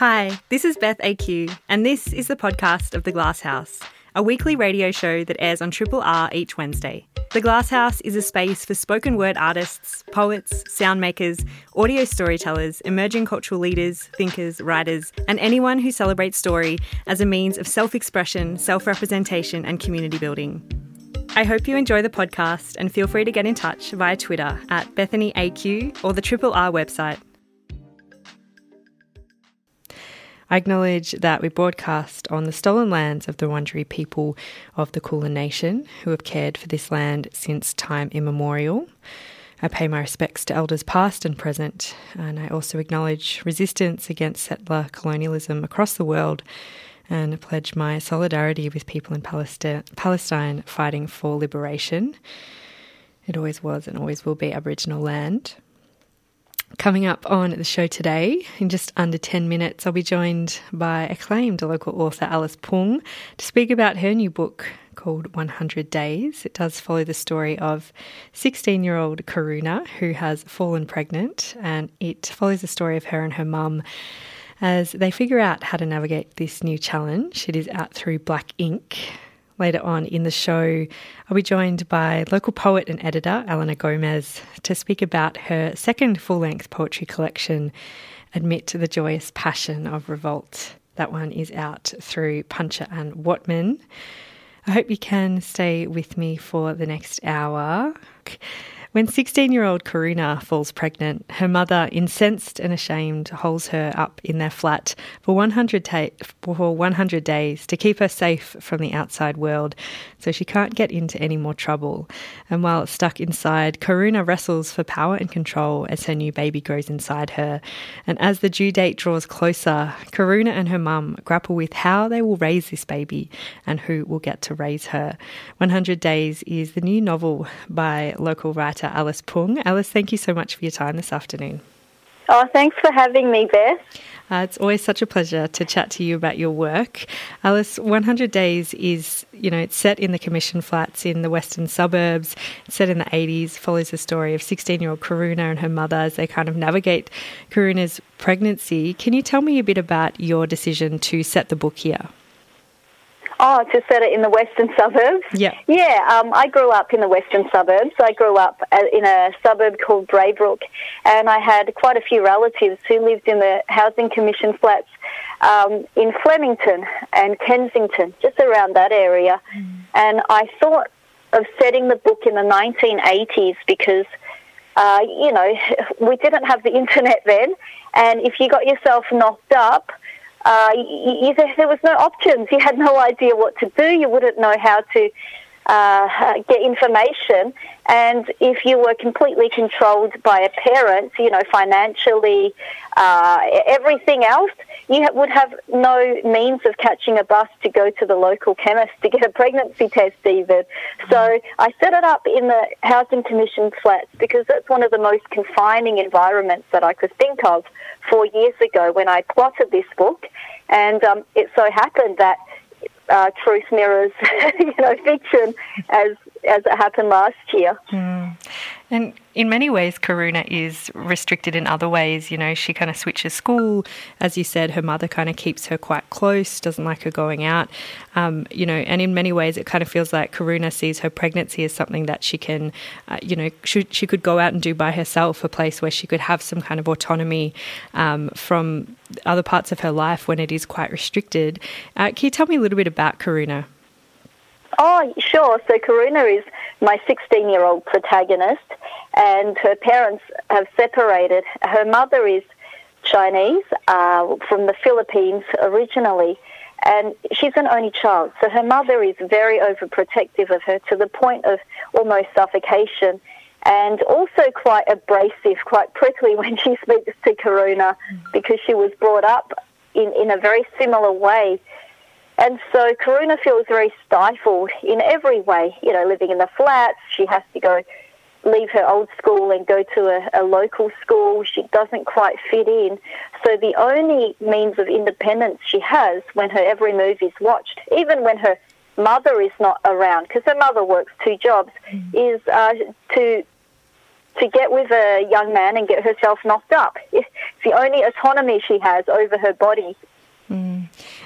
Hi, this is Beth AQ, and this is the podcast of The Glass House, a weekly radio show that airs on Triple R each Wednesday. The Glass House is a space for spoken word artists, poets, sound makers, audio storytellers, emerging cultural leaders, thinkers, writers, and anyone who celebrates story as a means of self expression, self representation, and community building. I hope you enjoy the podcast and feel free to get in touch via Twitter at BethanyAQ or the Triple R website I acknowledge that we broadcast on the stolen lands of the Wurundjeri people of the Kulin Nation who have cared for this land since time immemorial. I pay my respects to elders past and present, and I also acknowledge resistance against settler colonialism across the world and pledge my solidarity with people in Palestine fighting for liberation. It always was and always will be Aboriginal land. Coming up on the show today, in just under 10 minutes, I'll be joined by acclaimed local author Alice Pung to speak about her new book called 100 Days. It does follow the story of 16 year old Karuna who has fallen pregnant, and it follows the story of her and her mum as they figure out how to navigate this new challenge. It is out through Black Inc. Later on in the show, I'll be joined by local poet and editor Elena Gomez to speak about her second full length poetry collection, Admit to the Joyous Passion of Revolt. That one is out through Puncher and Wattmann. I hope you can stay with me for the next hour. When 16 year old Karuna falls pregnant, her mother, incensed and ashamed, holds her up in their flat for 100, ta- for 100 days to keep her safe from the outside world so she can't get into any more trouble. And while stuck inside, Karuna wrestles for power and control as her new baby grows inside her. And as the due date draws closer, Karuna and her mum grapple with how they will raise this baby and who will get to raise her. 100 Days is the new novel by local writer writer Alice Pung. Alice, thank you so much for your time this afternoon. Oh, thanks for having me, Beth. Uh, it's always such a pleasure to chat to you about your work. Alice, 100 Days is, you know, it's set in the commission flats in the western suburbs. It's set in the 80s, follows the story of 16 year old Karuna and her mother as they kind of navigate Karuna's pregnancy. Can you tell me a bit about your decision to set the book here? Oh, to set it in the western suburbs? Yeah. Yeah, um, I grew up in the western suburbs. I grew up uh, in a suburb called Braybrook, and I had quite a few relatives who lived in the Housing Commission flats um, in Flemington and Kensington, just around that area. Mm. And I thought of setting the book in the 1980s because, uh, you know, we didn't have the internet then, and if you got yourself knocked up, uh, you, there was no options. You had no idea what to do. You wouldn't know how to uh, get information. And if you were completely controlled by a parent, you know, financially, uh, everything else, you would have no means of catching a bus to go to the local chemist to get a pregnancy test even. So I set it up in the Housing Commission flats because that's one of the most confining environments that I could think of four years ago when I plotted this book. And um, it so happened that uh, truth mirrors, you know, fiction as as it happened last year. Mm. And in many ways, Karuna is restricted in other ways. You know, she kind of switches school. As you said, her mother kind of keeps her quite close, doesn't like her going out. Um, you know, and in many ways, it kind of feels like Karuna sees her pregnancy as something that she can, uh, you know, she, she could go out and do by herself, a place where she could have some kind of autonomy um, from other parts of her life when it is quite restricted. Uh, can you tell me a little bit about Karuna? Oh, sure. So Karuna is my 16 year old protagonist, and her parents have separated. Her mother is Chinese uh, from the Philippines originally, and she's an only child. So her mother is very overprotective of her to the point of almost suffocation. And also quite abrasive, quite prickly when she speaks to Karuna because she was brought up in, in a very similar way and so Karuna feels very stifled in every way. You know, living in the flats, she has to go leave her old school and go to a, a, local school. She doesn't quite fit in. So the only means of independence she has when her every move is watched, even when her mother is not around, because her mother works two jobs, mm. is uh, to to get with a young man and get herself knocked up. It's the only autonomy she has over her body. Mm.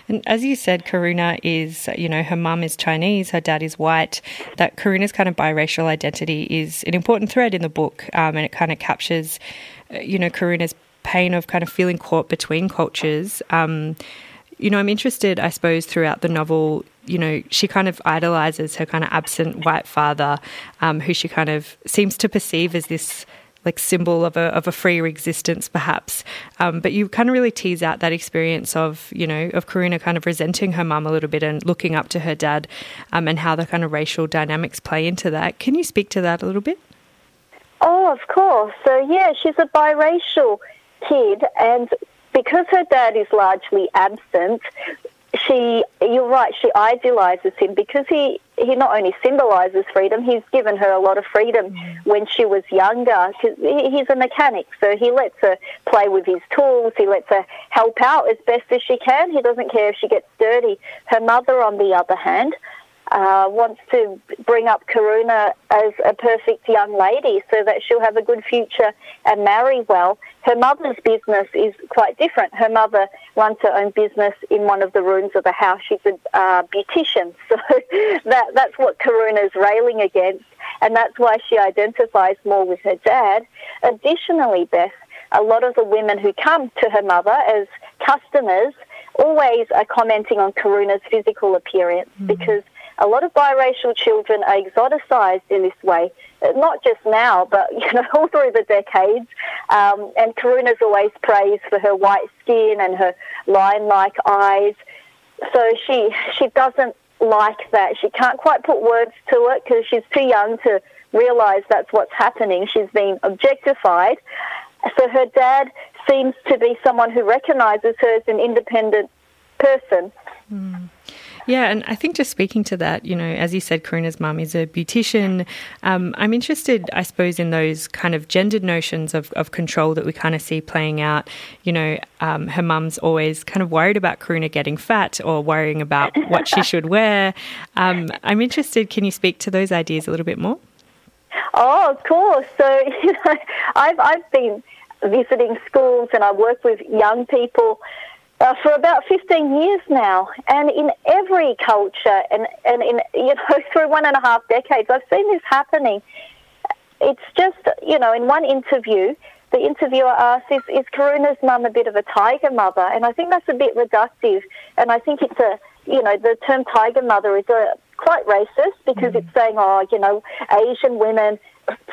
And as you said, Karuna is, you know, her mum is Chinese, her dad is white. That Karuna's kind of biracial identity is an important thread in the book, um, and it kind of captures, uh, you know, Karuna's pain of kind of feeling caught between cultures. Um, you know, I'm interested, I suppose, throughout the novel, you know, she kind of idolizes her kind of absent white father, um, who she kind of seems to perceive as this like symbol of a of a freer existence, perhaps. Um, but you kind of really tease out that experience of you know of Karina kind of resenting her mum a little bit and looking up to her dad, um, and how the kind of racial dynamics play into that. Can you speak to that a little bit? Oh, of course. So yeah, she's a biracial kid, and because her dad is largely absent, she, you're right, she idolizes him because he, he not only symbolizes freedom, he's given her a lot of freedom mm. when she was younger. He's a mechanic, so he lets her play with his tools, he lets her help out as best as she can. He doesn't care if she gets dirty. Her mother, on the other hand, uh, wants to bring up Karuna as a perfect young lady so that she'll have a good future and marry well. Her mother's business is quite different. Her mother runs her own business in one of the rooms of the house. She's a uh, beautician, so that, that's what Karuna's railing against, and that's why she identifies more with her dad. Additionally, Beth, a lot of the women who come to her mother as customers always are commenting on Karuna's physical appearance mm-hmm. because a lot of biracial children are exoticized in this way, not just now, but you know all through the decades. Um, and Karuna's always praised for her white skin and her lion-like eyes. So she she doesn't like that. She can't quite put words to it because she's too young to realize that's what's happening. She's been objectified. So her dad seems to be someone who recognizes her as an independent person. Mm. Yeah, and I think just speaking to that, you know, as you said, Karuna's mum is a beautician. Um, I'm interested, I suppose, in those kind of gendered notions of, of control that we kind of see playing out. You know, um, her mum's always kind of worried about Karuna getting fat or worrying about what she should wear. Um, I'm interested, can you speak to those ideas a little bit more? Oh, of course. So, you know, I've, I've been visiting schools and I work with young people uh, for about 15 years now. And in every culture and, and in, you know, through one and a half decades, I've seen this happening. It's just, you know, in one interview, the interviewer asked, is, is Karuna's mum a bit of a tiger mother? And I think that's a bit reductive. And I think it's a, you know, the term tiger mother is a, quite racist because mm. it's saying, oh, you know, Asian women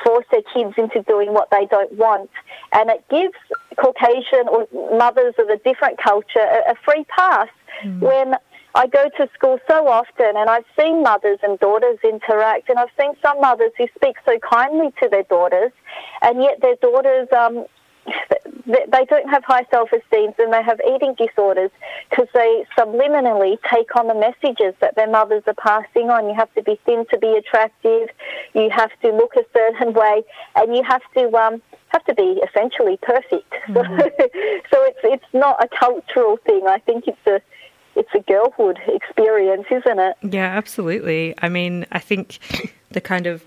force their kids into doing what they don't want. And it gives Caucasian or mothers of a different culture a, a free pass mm. when I go to school so often and I've seen mothers and daughters interact and I've seen some mothers who speak so kindly to their daughters and yet their daughters um, they don't have high self-esteem and they have eating disorders because they subliminally take on the messages that their mothers are passing on. You have to be thin to be attractive. You have to look a certain way, and you have to um, have to be essentially perfect. Mm-hmm. So, so it's it's not a cultural thing. I think it's a it's a girlhood experience, isn't it? Yeah, absolutely. I mean, I think the kind of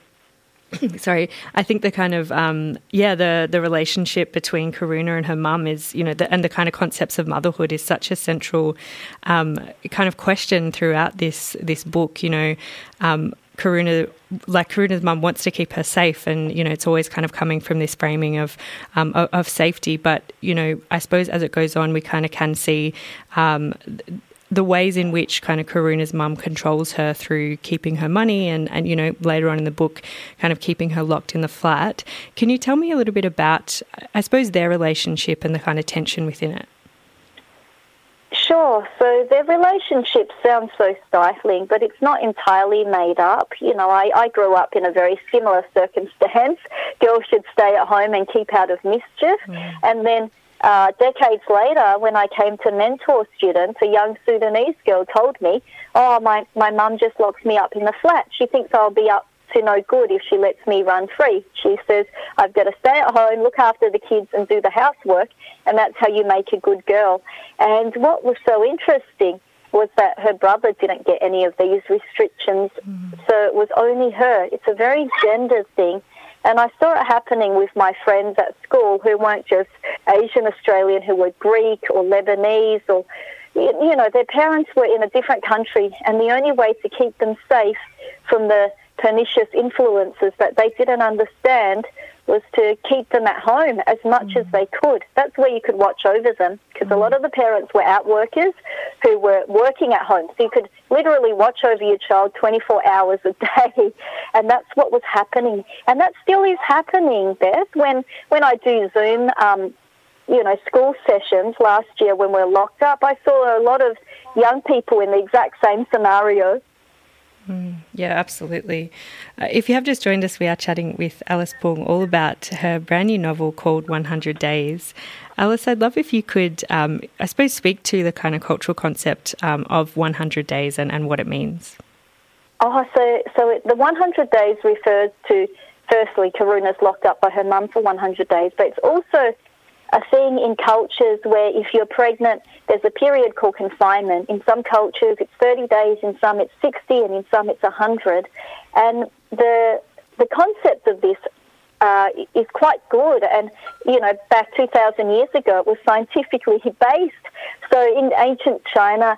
sorry, I think the kind of um, yeah the the relationship between Karuna and her mum is you know the, and the kind of concepts of motherhood is such a central um, kind of question throughout this this book. You know. Um, Karuna, like Karuna's mum, wants to keep her safe, and you know it's always kind of coming from this framing of um, of, safety. But you know, I suppose as it goes on, we kind of can see um, the ways in which kind of Karuna's mum controls her through keeping her money and, and, you know, later on in the book, kind of keeping her locked in the flat. Can you tell me a little bit about, I suppose, their relationship and the kind of tension within it? Sure. So their relationship sounds so stifling, but it's not entirely made up. You know, I, I grew up in a very similar circumstance. Girls should stay at home and keep out of mischief. Mm. And then uh, decades later, when I came to mentor students, a young Sudanese girl told me, "Oh, my my mum just locks me up in the flat. She thinks I'll be up to no good if she lets me run free. She says I've got to stay at home, look after the kids, and do the housework, and that's how you make a good girl." And what was so interesting was that her brother didn't get any of these restrictions, mm. so it was only her. It's a very gendered thing And I saw it happening with my friends at school who weren't just Asian Australian, who were Greek or Lebanese or, you know, their parents were in a different country. And the only way to keep them safe from the pernicious influences that they didn't understand was to keep them at home as much mm. as they could. That's where you could watch over them because mm. a lot of the parents were out workers who were working at home. So you could literally watch over your child 24 hours a day. And that's what was happening. And that still is happening, Beth. When, when I do Zoom, um, you know, school sessions last year when we're locked up, I saw a lot of young people in the exact same scenario Mm, yeah, absolutely. Uh, if you have just joined us, we are chatting with Alice Pung all about her brand new novel called 100 Days. Alice, I'd love if you could, um, I suppose, speak to the kind of cultural concept um, of 100 days and, and what it means. Oh, so, so it, the 100 days refers to, firstly, Karuna's locked up by her mum for 100 days, but it's also a thing in cultures where if you're pregnant, there's a period called confinement. In some cultures, it's 30 days, in some it's 60, and in some it's 100. And the the concept of this uh, is quite good. And you know, back 2,000 years ago, it was scientifically based. So in ancient China,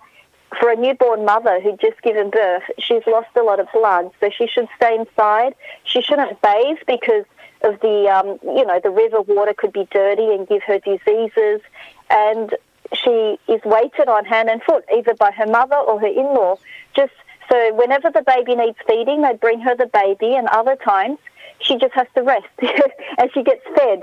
for a newborn mother who'd just given birth, she's lost a lot of blood, so she should stay inside. She shouldn't bathe because of the, um, you know, the river water could be dirty and give her diseases. And she is waited on hand and foot, either by her mother or her in-law. Just so whenever the baby needs feeding, they bring her the baby, and other times she just has to rest and she gets fed.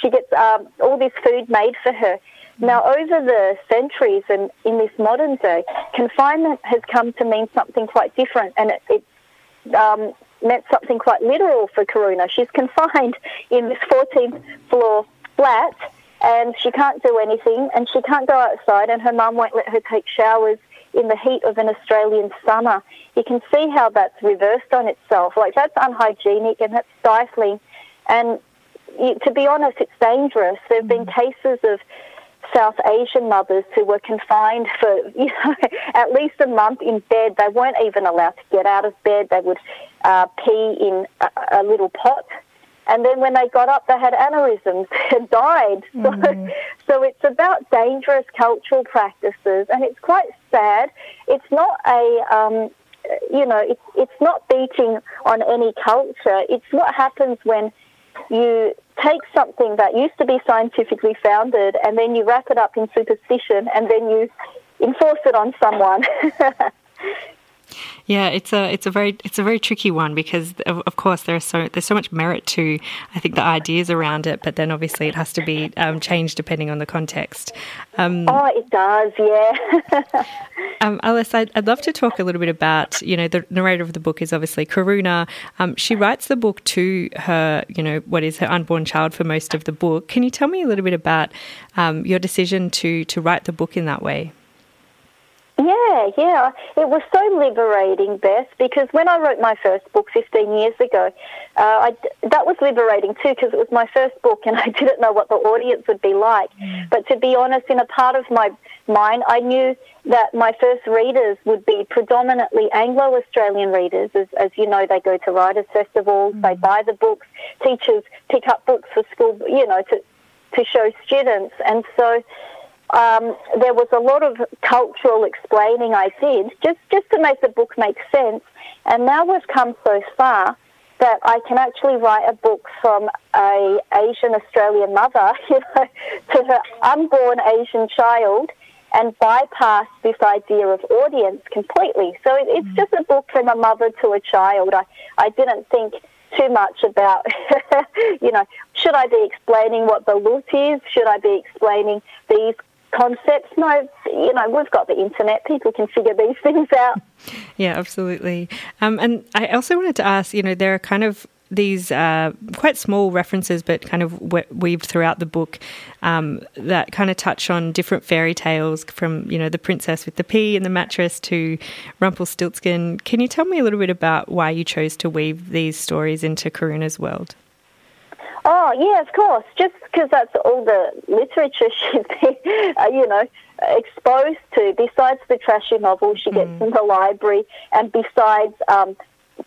She gets um, all this food made for her. Now, over the centuries and in this modern day, confinement has come to mean something quite different, and it, it um, meant something quite literal for Karuna. She's confined in this 14th floor flat and she can't do anything and she can't go outside and her mum won't let her take showers in the heat of an Australian summer. You can see how that's reversed on itself. Like that's unhygienic and that's stifling. And to be honest, it's dangerous. There have been mm. cases of South Asian mothers who were confined for you know at least a month in bed. They weren't even allowed to get out of bed. They would uh, pee in a, a, little pot, and then when they got up, they had aneurysms and died. So, mm. so it's about dangerous cultural practices, and it's quite sad. It's not a um, you know, it's it's not beating on any culture. It's what happens when you take something that used to be scientifically founded and then you wrap it up in superstition and then you enforce it on someone. Yeah, it's a it's a very it's a very tricky one because of, of, course there's so there's so much merit to I think the ideas around it, but then obviously it has to be um, changed depending on the context. Um, oh, it does, yeah. um, Alice, I'd, I'd, love to talk a little bit about you know the narrator of the book is obviously Karuna. Um, she writes the book to her you know what is her unborn child for most of the book. Can you tell me a little bit about um, your decision to to write the book in that way? Yeah, yeah. It was so liberating, Beth, because when I wrote my first book 15 years ago, uh, I, that was liberating too because it was my first book and I didn't know what the audience would be like. Mm. But to be honest, in a part of my mind, I knew that my first readers would be predominantly Anglo-Australian readers. As, as you know, they go to writers' festivals, mm. they buy the books, teachers pick up books for school, you know, to, to show students. And so um, there was a lot of cultural explaining I did just, just to make the book make sense. And now we've come so far that I can actually write a book from a Asian Australian mother, you know, to her unborn Asian child and bypass this idea of audience completely. So it, it's mm. just a book from a mother to a child. I, I didn't think too much about, you know, should I be explaining what the loot is? Should I be explaining these concepts. No, you know, we've got the internet. People can figure these things out. Yeah, absolutely. Um, and I also wanted to ask, you know, there are kind of these uh, quite small references, but kind of weaved throughout the book um, that kind of touch on different fairy tales from, you know, the princess with the pea and the mattress to Rumpelstiltskin. Can you tell me a little bit about why you chose to weave these stories into Karuna's world? Oh, yeah, of course. Just because that's all the literature she's been, uh, you know, exposed to. Besides the trashy novels she gets mm. in the library, and besides um,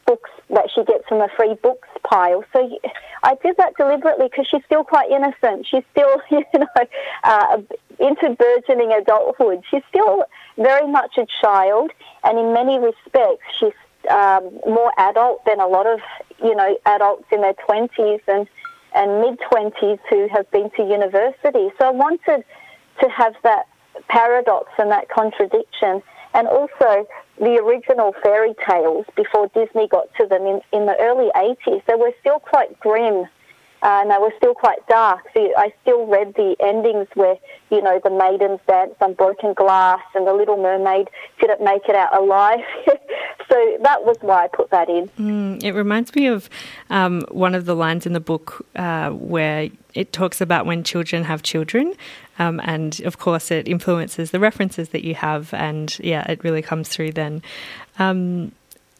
books that she gets from the free books pile. So I did that deliberately because she's still quite innocent. She's still, you know, uh, into burgeoning adulthood. She's still very much a child, and in many respects, she's um, more adult than a lot of, you know, adults in their twenties and and mid twenties who have been to university. So I wanted to have that paradox and that contradiction and also the original fairy tales before Disney got to them in, in the early 80s, they were still quite grim and they were still quite dark. So I still read the endings where, you know, the maidens danced on broken glass and the little mermaid didn't make it out alive. so that was why I put that in. Mm, it reminds me of um, one of the lines in the book uh, where it talks about when children have children. Um, and of course, it influences the references that you have. And yeah, it really comes through then. Um,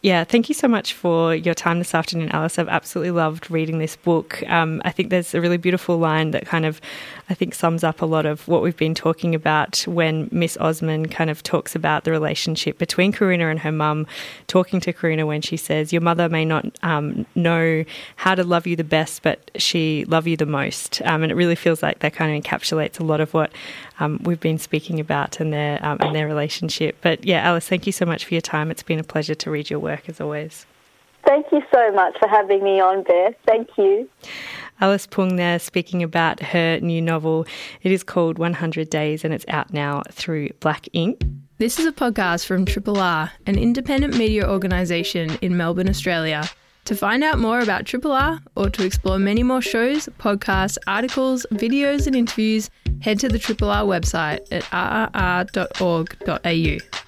yeah, thank you so much for your time this afternoon, Alice. I've absolutely loved reading this book. Um, I think there's a really beautiful line that kind of, I think, sums up a lot of what we've been talking about when Miss Osman kind of talks about the relationship between Karuna and her mum, talking to Karuna when she says, Your mother may not um, know how to love you the best, but she love you the most. Um, and it really feels like that kind of encapsulates a lot of what um, we've been speaking about and their, and um, their relationship. But yeah, Alice, thank you so much for your time. It's been a pleasure to read your work work as always. Thank you so much for having me on, Beth. Thank you. Alice Pung there speaking about her new novel. It is called 100 Days and it's out now through Black Inc. This is a podcast from Triple R, an independent media organisation in Melbourne, Australia. To find out more about Triple R or to explore many more shows, podcasts, articles, videos, and interviews, head to the Triple R website at rrr.org.au.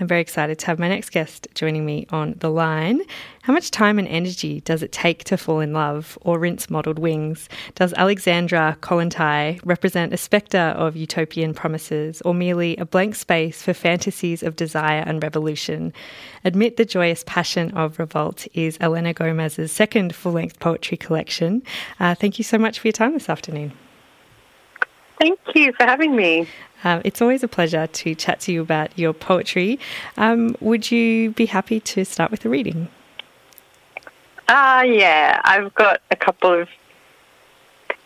I'm very excited to have my next guest joining me on the line. How much time and energy does it take to fall in love or rinse mottled wings? Does Alexandra Kollontai represent a spectre of utopian promises or merely a blank space for fantasies of desire and revolution? Admit the Joyous Passion of Revolt is Elena Gomez's second full length poetry collection. Uh, thank you so much for your time this afternoon. Thank you for having me. Um, it's always a pleasure to chat to you about your poetry. Um, would you be happy to start with a reading? Ah, uh, yeah. I've got a couple of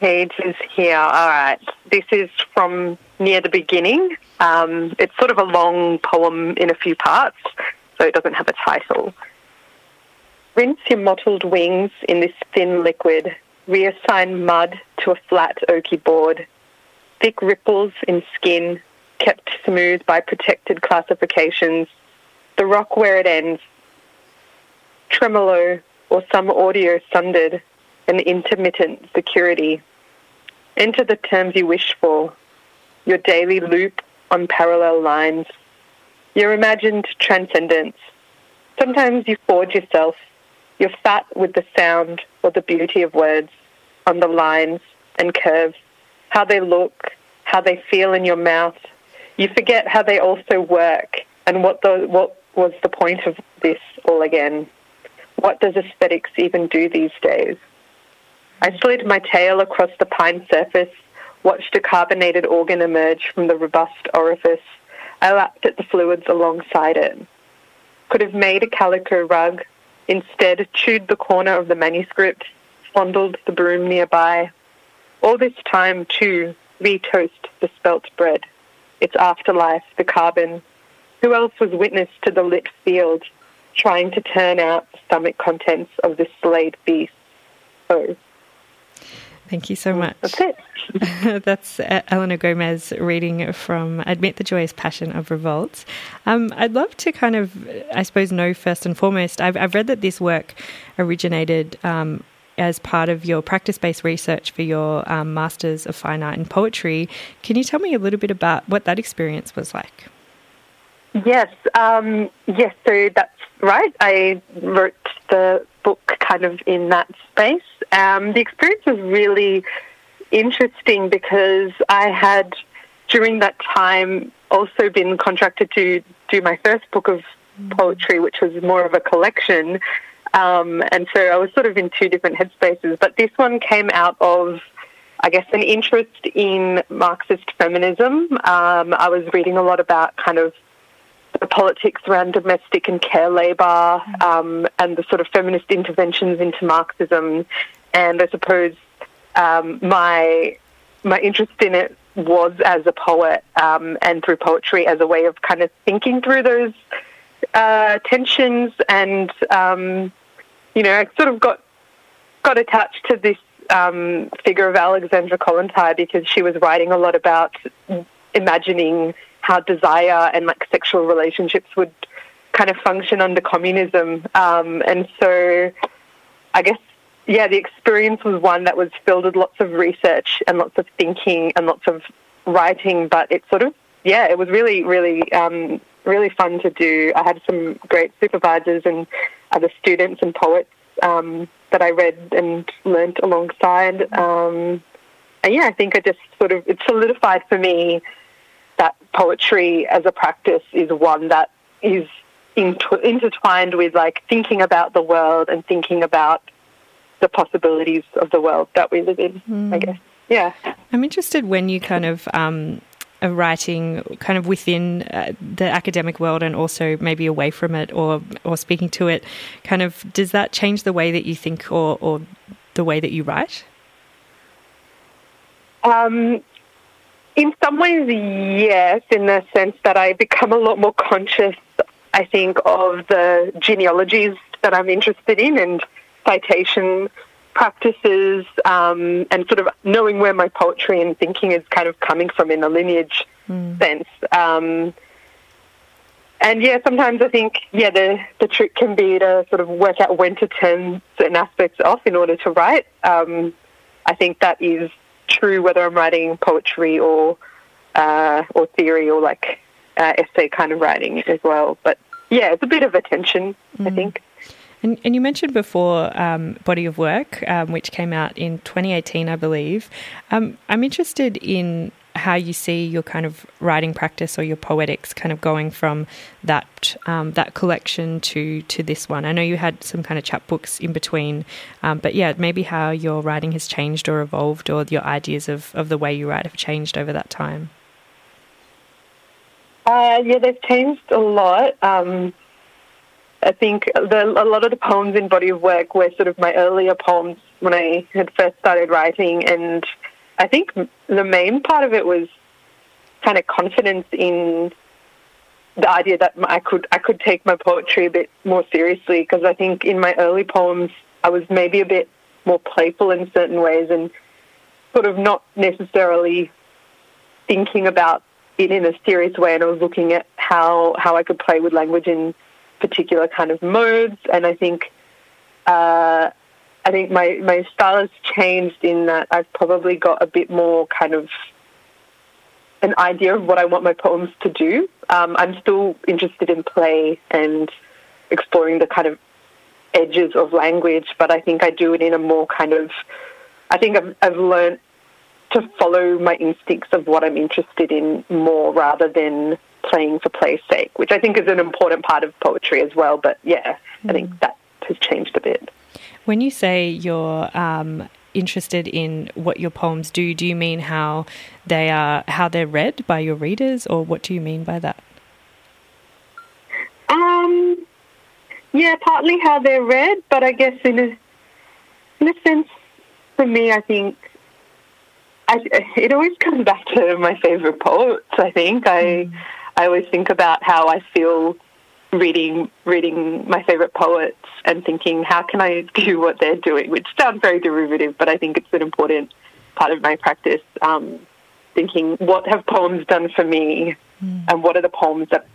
pages here. All right. This is from near the beginning. Um, it's sort of a long poem in a few parts, so it doesn't have a title. Rinse your mottled wings in this thin liquid. Reassign mud to a flat oaky board thick ripples in skin, kept smooth by protected classifications, the rock where it ends, tremolo or some audio sundered, and intermittent security. Enter the terms you wish for, your daily loop on parallel lines, your imagined transcendence. Sometimes you forge yourself, you're fat with the sound or the beauty of words on the lines and curves how they look, how they feel in your mouth. You forget how they also work and what the what was the point of this all again. What does aesthetics even do these days? I slid my tail across the pine surface, watched a carbonated organ emerge from the robust orifice. I lapped at the fluids alongside it. Could have made a calico rug, instead chewed the corner of the manuscript, fondled the broom nearby. All this time, too, we toast the spelt bread, its afterlife, the carbon. Who else was witness to the lit field, trying to turn out the stomach contents of this slayed beast? Oh. Thank you so much. That's it. That's Elena Gomez reading from Admit the Joyous Passion of Revolts. Um, I'd love to kind of, I suppose, know first and foremost. I've, I've read that this work originated um, as part of your practice based research for your um, Masters of Fine Art in Poetry. Can you tell me a little bit about what that experience was like? Yes, um, yes, so that's right. I wrote the book kind of in that space. Um, the experience was really interesting because I had, during that time, also been contracted to do my first book of poetry, which was more of a collection. Um, and so I was sort of in two different headspaces. But this one came out of, I guess, an interest in Marxist feminism. Um, I was reading a lot about kind of the politics around domestic and care labour um, and the sort of feminist interventions into Marxism. And I suppose um, my my interest in it was as a poet um, and through poetry as a way of kind of thinking through those uh, tensions and um, you know I sort of got got attached to this um, figure of Alexandra Kollontai because she was writing a lot about imagining how desire and like sexual relationships would kind of function under communism. Um, and so I guess, yeah, the experience was one that was filled with lots of research and lots of thinking and lots of writing, but it sort of, yeah, it was really, really, um, really fun to do. I had some great supervisors and other students and poets um, that I read and learnt alongside. Um, and yeah, I think I just sort of it solidified for me that poetry as a practice is one that is intertwined with like thinking about the world and thinking about the possibilities of the world that we live in. Mm. I guess. Yeah. I'm interested when you kind of um, writing kind of within uh, the academic world and also maybe away from it or or speaking to it kind of does that change the way that you think or, or the way that you write? Um, in some ways yes in the sense that i become a lot more conscious i think of the genealogies that i'm interested in and citation practices um, and sort of knowing where my poetry and thinking is kind of coming from in a lineage mm. sense. Um, and yeah, sometimes I think yeah the the trick can be to sort of work out when to turn certain aspects off in order to write. Um, I think that is true whether I'm writing poetry or uh, or theory or like uh, essay kind of writing as well. But yeah, it's a bit of a tension, mm. I think. And, and you mentioned before um, Body of Work, um, which came out in 2018, I believe. Um, I'm interested in how you see your kind of writing practice or your poetics kind of going from that um, that collection to to this one. I know you had some kind of chapbooks in between, um, but yeah, maybe how your writing has changed or evolved, or your ideas of, of the way you write have changed over that time. Uh, yeah, they've changed a lot. Um, I think the, a lot of the poems in Body of Work were sort of my earlier poems when I had first started writing, and I think the main part of it was kind of confidence in the idea that I could I could take my poetry a bit more seriously because I think in my early poems I was maybe a bit more playful in certain ways and sort of not necessarily thinking about it in a serious way and I was looking at how how I could play with language in particular kind of modes, and I think uh, I think my my style has changed in that I've probably got a bit more kind of an idea of what I want my poems to do. Um, I'm still interested in play and exploring the kind of edges of language, but I think I do it in a more kind of. I think I've, I've learned to follow my instincts of what I'm interested in more rather than playing for play's sake, which I think is an important part of poetry as well. But yeah, mm. I think mm. that has changed a bit. When you say you're um, interested in what your poems do, do you mean how they are how they're read by your readers, or what do you mean by that? Um, yeah, partly how they're read, but I guess in a in a sense, for me, I think I, it always comes back to my favorite poets. I think I. Mm I always think about how I feel reading reading my favorite poets and thinking how can I do what they're doing, which sounds very derivative, but I think it's an important part of my practice. Um, thinking what have poems done for me, mm. and what are the poems that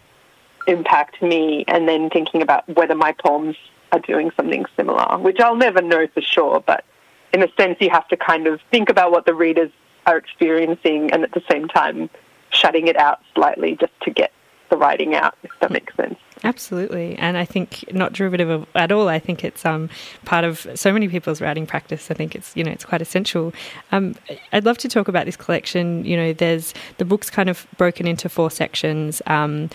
impact me, and then thinking about whether my poems are doing something similar, which I'll never know for sure, but in a sense, you have to kind of think about what the readers are experiencing, and at the same time shutting it out slightly just to get the writing out, if that makes sense. Absolutely, and I think not derivative of, at all. I think it's um, part of so many people's writing practice. I think it's you know it's quite essential. Um, I'd love to talk about this collection. You know, there's the book's kind of broken into four sections. Um,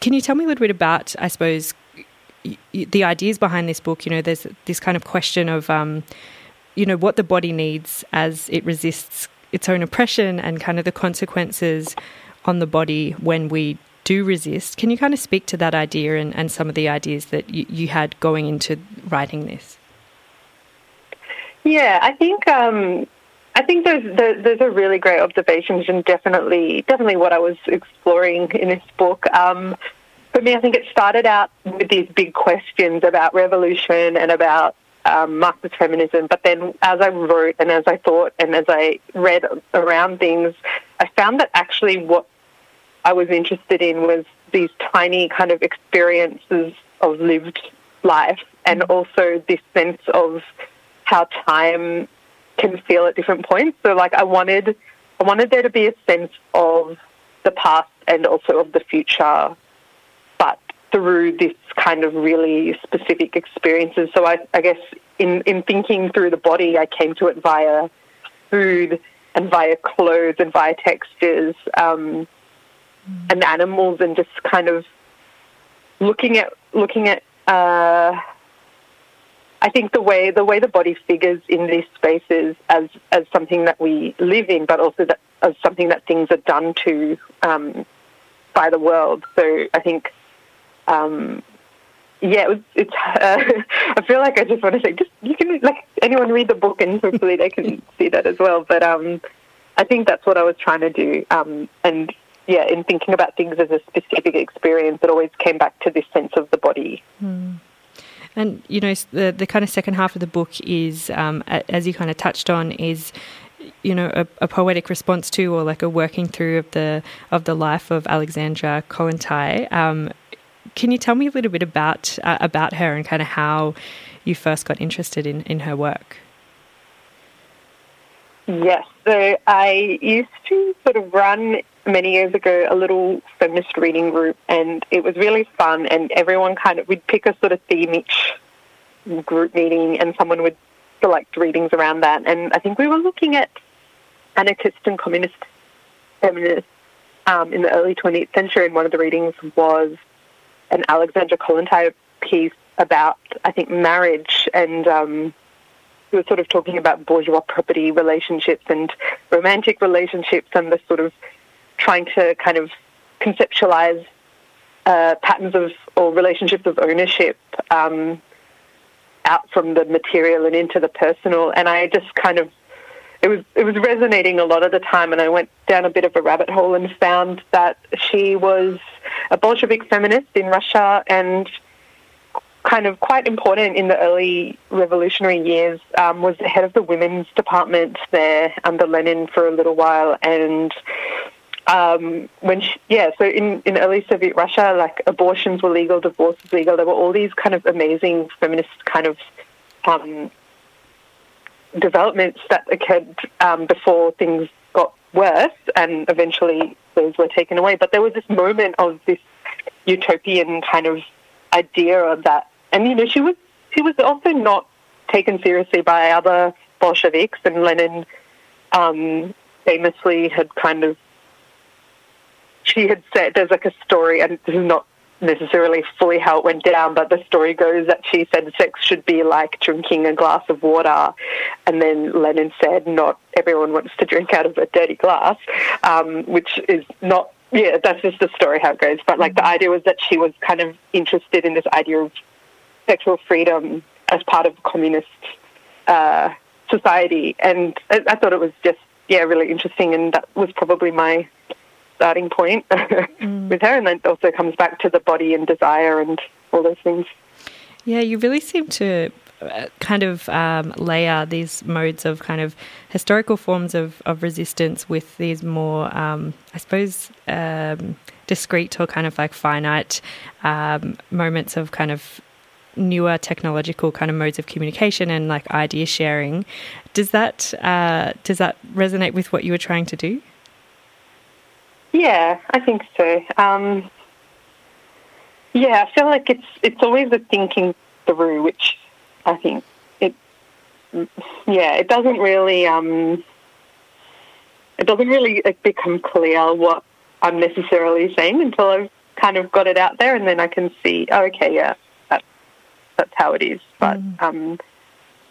can you tell me a little bit about, I suppose, the ideas behind this book? You know, there's this kind of question of, um, you know, what the body needs as it resists its own oppression and kind of the consequences on the body when we do resist. Can you kind of speak to that idea and, and some of the ideas that you, you had going into writing this? Yeah, I think um, I think those those are really great observations, and definitely definitely what I was exploring in this book. Um, for me, I think it started out with these big questions about revolution and about um, Marxist feminism. But then, as I wrote and as I thought and as I read around things, I found that actually what I was interested in was these tiny kind of experiences of lived life and also this sense of how time can feel at different points. So, like, I wanted, I wanted there to be a sense of the past and also of the future, through this kind of really specific experiences. So, I, I guess in in thinking through the body, I came to it via food and via clothes and via textures um, and animals, and just kind of looking at looking at. Uh, I think the way the way the body figures in these spaces as as something that we live in, but also that, as something that things are done to um, by the world. So I think, um, yeah, it was, it's. Uh, I feel like I just want to say, just you can like anyone read the book and hopefully they can see that as well. But um, I think that's what I was trying to do, um, and yeah, in thinking about things as a specific experience, it always came back to this sense of the body. Mm. And you know, the the kind of second half of the book is, um, as you kind of touched on, is you know a, a, poetic response to, or like a working through of the of the life of Alexandra Kollontai. Um, can you tell me a little bit about uh, about her and kind of how you first got interested in in her work? Yes, so I used to sort of run many years ago a little feminist reading group, and it was really fun. And everyone kind of we'd pick a sort of theme each group meeting, and someone would select readings around that. And I think we were looking at anarchist and communist feminists um, in the early 20th century, and one of the readings was an Alexandra Kollontai piece about, I think, marriage and. Um, we were sort of talking about bourgeois property relationships and romantic relationships and the sort of trying to kind of conceptualize uh, patterns of or relationships of ownership um, out from the material and into the personal. And I just kind of it was it was resonating a lot of the time, and I went down a bit of a rabbit hole and found that she was a Bolshevik feminist in Russia and kind of quite important in the early revolutionary years. Um, was the head of the women's department there under Lenin for a little while, and um, when she, yeah, so in, in early Soviet Russia, like abortions were legal, divorce was legal. There were all these kind of amazing feminist kind of um, developments that occurred um, before things got worse, and eventually were taken away. But there was this moment of this utopian kind of idea of that, and you know, she was she was also not taken seriously by other Bolsheviks, and Lenin um, famously had kind of she had said there's like a story, and this is not necessarily fully how it went down, but the story goes that she said sex should be like drinking a glass of water, and then Lenin said not everyone wants to drink out of a dirty glass, um, which is not. Yeah, that's just the story how it goes. But like the mm-hmm. idea was that she was kind of interested in this idea of sexual freedom as part of communist uh, society, and I, I thought it was just yeah really interesting, and that was probably my starting point mm. with her, and then also comes back to the body and desire and all those things. Yeah, you really seem to uh, kind of um, layer these modes of kind of historical forms of, of resistance with these more, um, I suppose, um, discrete or kind of like finite um, moments of kind of newer technological kind of modes of communication and like idea sharing. Does that uh, does that resonate with what you were trying to do? Yeah, I think so. Um, yeah, I feel like it's it's always a thinking through, which I think it. Yeah, it doesn't really. Um, it doesn't really become clear what I'm necessarily saying until I've kind of got it out there, and then I can see. Oh, okay, yeah, that's that's how it is. But mm. um,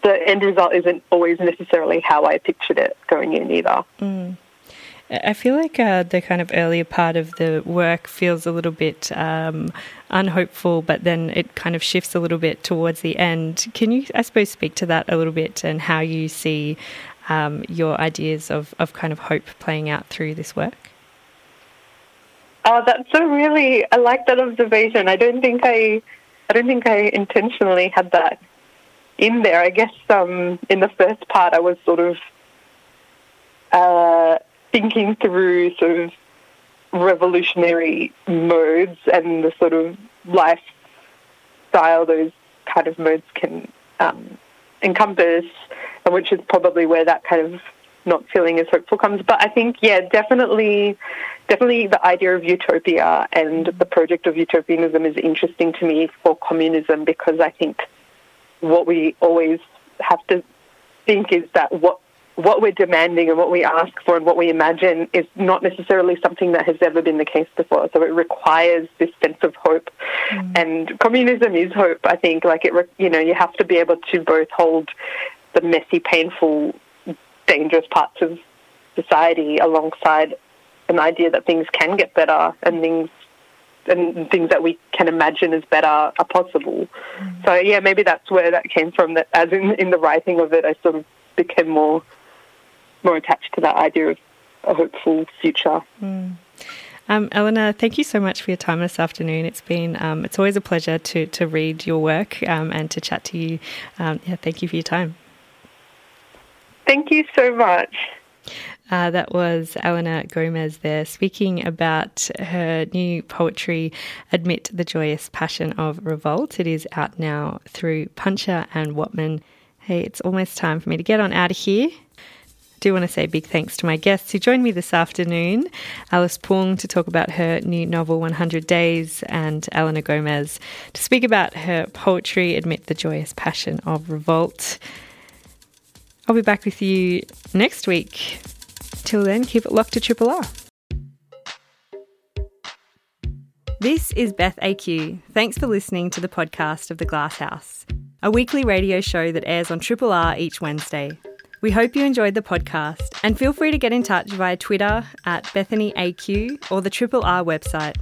the end result isn't always necessarily how I pictured it going in either. Mm. I feel like uh, the kind of earlier part of the work feels a little bit um, unhopeful, but then it kind of shifts a little bit towards the end. Can you, I suppose, speak to that a little bit and how you see um, your ideas of, of kind of hope playing out through this work? Oh, that's a really I like that observation. I don't think I I don't think I intentionally had that in there. I guess um, in the first part I was sort of uh, thinking through sort of revolutionary modes and the sort of lifestyle those kind of modes can um, encompass, and which is probably where that kind of not feeling as hopeful comes. But I think, yeah, definitely, definitely the idea of utopia and the project of utopianism is interesting to me for communism because I think what we always have to think is that what what we're demanding and what we ask for and what we imagine is not necessarily something that has ever been the case before. So it requires this sense of hope, mm. and communism is hope. I think, like it, you know, you have to be able to both hold the messy, painful, dangerous parts of society alongside an idea that things can get better and things and things that we can imagine as better are possible. Mm. So yeah, maybe that's where that came from. That as in in the writing of it, I sort of became more more attached to that idea of a hopeful future. Mm. Um, Elena, thank you so much for your time this afternoon. It's been um, it's always a pleasure to to read your work um, and to chat to you. Um, yeah, thank you for your time. Thank you so much. Uh, that was Elena Gomez there speaking about her new poetry, Admit the Joyous Passion of Revolt. It is out now through Puncher and Wattmann. Hey, it's almost time for me to get on out of here. Do want to say big thanks to my guests who joined me this afternoon Alice Pung to talk about her new novel 100 Days, and Elena Gomez to speak about her poetry, Admit the Joyous Passion of Revolt. I'll be back with you next week. Till then, keep it locked to Triple R. This is Beth AQ. Thanks for listening to the podcast of The Glass House, a weekly radio show that airs on Triple R each Wednesday. We hope you enjoyed the podcast and feel free to get in touch via Twitter at BethanyAQ or the Triple R website